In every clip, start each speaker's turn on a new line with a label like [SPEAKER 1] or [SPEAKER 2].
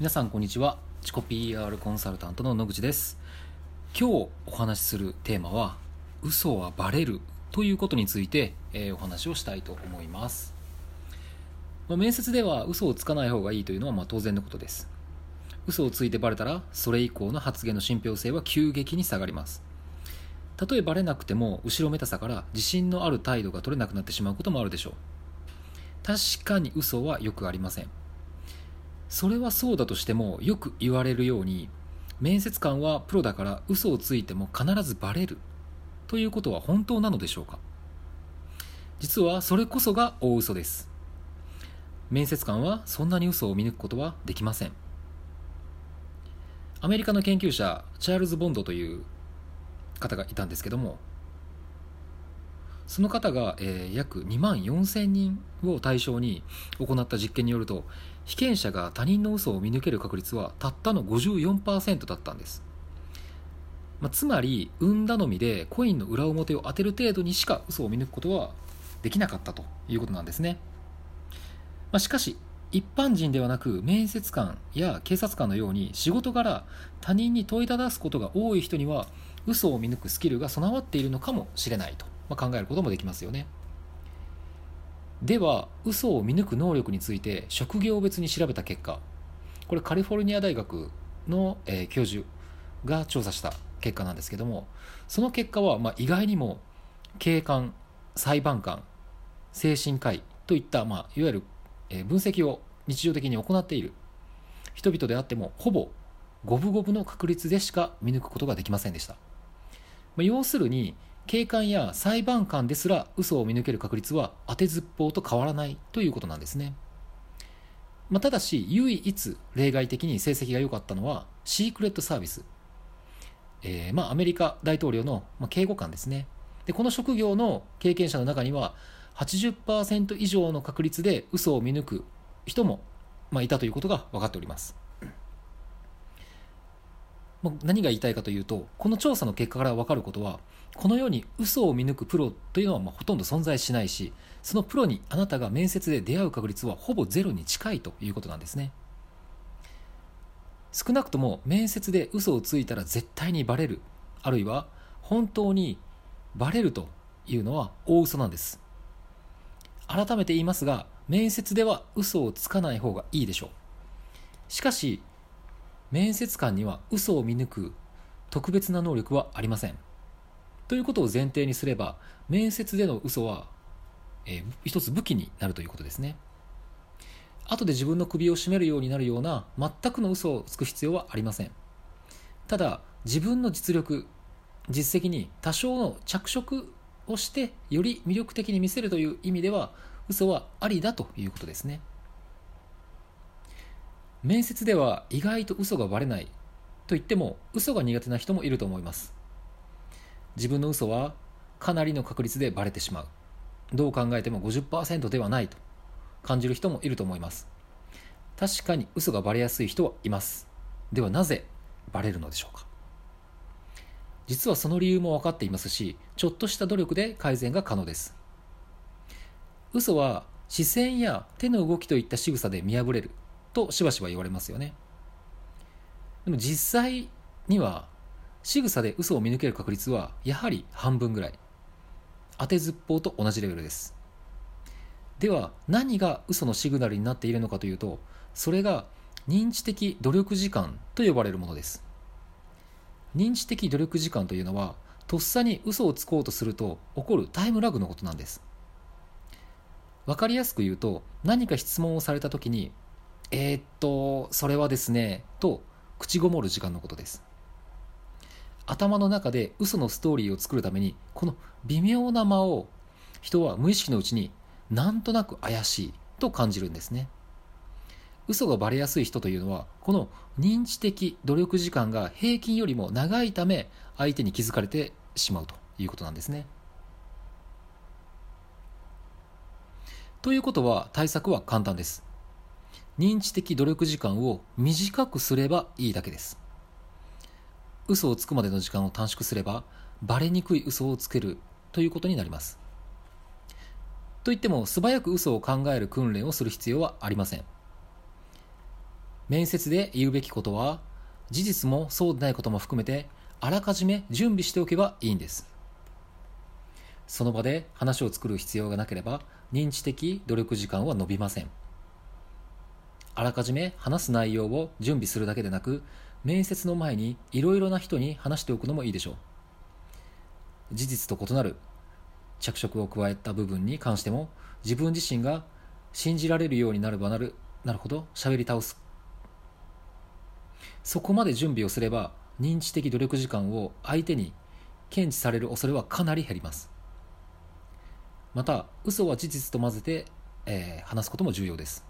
[SPEAKER 1] 皆さんこんにちは。チコ PR コンサルタントの野口です。今日お話しするテーマは嘘はバレるということについて、えー、お話をしたいと思います、まあ、面接では嘘をつかない方がいいというのはまあ当然のことです。嘘をついてバレたらそれ以降の発言の信憑性は急激に下がります。たとえバレなくても後ろめたさから自信のある態度が取れなくなってしまうこともあるでしょう。確かに嘘はよくありません。それはそうだとしてもよく言われるように面接官はプロだから嘘をついても必ずバレる。ということは本当なのでしょうか？実はそれこそが大嘘です。面接官はそんなに嘘を見抜くことはできません。アメリカの研究者チャールズ・ボンドという方がいたんですけどもその方が、えー、約2万4000人を対象に行った実験によると被験者が他人の嘘を見抜ける確率はたったの54%だったんです、まあ、つまり運頼みでコインの裏表を当てる程度にしか嘘を見抜くことはできなかったということなんですね、まあ、しかし一般人ではなく面接官や警察官のように仕事柄他人に問いただすことが多い人には嘘を見抜くスキルが備わっているのかもしれないと。まあ、考えることもできますよね。では嘘を見抜く能力について職業別に調べた結果これカリフォルニア大学の、えー、教授が調査した結果なんですけどもその結果は、まあ、意外にも警官裁判官精神科医といった、まあ、いわゆる、えー、分析を日常的に行っている人々であってもほぼ五分五分の確率でしか見抜くことができませんでした、まあ、要するに警官や裁判官ですら嘘を見抜ける確率は当てずっぽうと変わらないということなんですね。まあ、ただし、唯一例外的に成績が良かったのはシークレットサービス。えー、まあアメリカ大統領の、まあ、警護官ですね。で、この職業の経験者の中には80%以上の確率で嘘を見抜く人も、まあ、いたということが分かっております。何が言いたいかというとこの調査の結果から分かることはこのように嘘を見抜くプロというのはまほとんど存在しないしそのプロにあなたが面接で出会う確率はほぼゼロに近いということなんですね。少なくとも面接で嘘をついたら絶対にバレるあるいは本当にバレるというのは大嘘なんです。改めて言いますが面接では嘘をつかない方がいいでしょう。しかし面接官には嘘を見抜く特別な能力はありません。ということを前提にすれば面接での嘘は、えー、一つ武器になるということですね。後で自分の首を絞めるようになるような全くの嘘をつく必要はありません。ただ自分の実力実績に多少の着色をしてより魅力的に見せるという意味では嘘はありだということですね。面接では意外と嘘がバレないと言っても嘘が苦手な人もいると思います。自分の嘘はかなりの確率でバレてしまう。どう考えても50%ではないと感じる人もいると思います。確かに嘘がバレやすい人はいます。ではなぜバレるのでしょうか。実はその理由も分かっていますしちょっとした努力で改善が可能です。嘘は視線や手の動きといった仕草で見破れる。としばしば言われますよね。でも実際には仕草で嘘を見抜ける確率はやはり半分ぐらい。当てずっぽうと同じレベルです。では何が嘘のシグナルになっているのかというとそれが認知的努力時間と呼ばれるものです。認知的努力時間というのはとっさに嘘をつこうとすると起こるタイムラグのことなんです。分かりやすく言うと何か質問をされた時にえー、っと、それはですね、と口ごもる時間のことです。頭の中で嘘のストーリーを作るために、この微妙な間を人は無意識のうちになんとなく怪しいと感じるんですね。嘘がバレやすい人というのは、この認知的努力時間が平均よりも長いため、相手に気づかれてしまうということなんですね。ということは対策は簡単です。認知的努力時間を短くすればいいだけです。嘘をつくまでの時間を短縮すればバレにくい嘘をつけるということになります。といっても素早く嘘を考える訓練をする必要はありません。面接で言うべきことは事実もそうでないことも含めてあらかじめ準備しておけばいいんです。その場で話を作る必要がなければ認知的努力時間は伸びません。あらかじめ話す内容を準備するだけでなく面接の前にいろいろな人に話しておくのもいいでしょう。事実と異なる着色を加えた部分に関しても自分自身が信じられるようになればなるなるほど喋り倒す。そこまで準備をすれば認知的努力時間を相手に検知される恐れはかなり減ります。また嘘は事実と混ぜて、えー、話すことも重要です。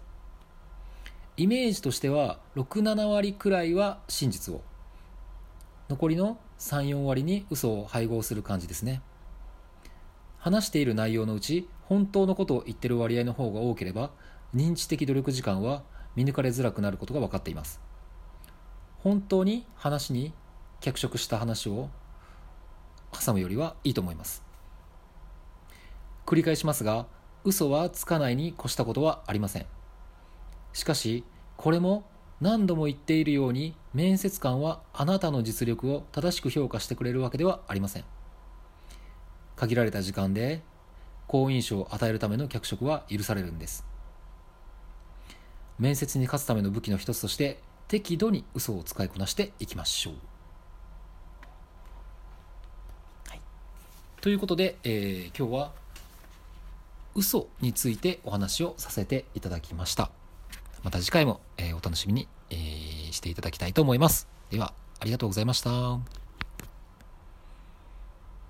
[SPEAKER 1] イメージとしては67割くらいは真実を。残りの34割に嘘を配合する感じですね。話している内容のうち本当のことを言ってる割合の方が多ければ認知的努力時間は見抜かれづらくなることが分かっています。本当に話に脚色した話を挟むよりはいいと思います。繰り返しますが嘘はつかないに越したことはありません。しかしこれも何度も言っているように面接官はあなたの実力を正しく評価してくれるわけではありません。限られた時間で好印象を与えるための脚色は許されるんです。面接に勝つための武器の一つとして適度に嘘を使いこなしていきましょう、はい、ということで、えー、今日は嘘についてお話をさせていただきました。また次回も、え、お楽しみに、え、していただきたいと思います。ではありがとうございました。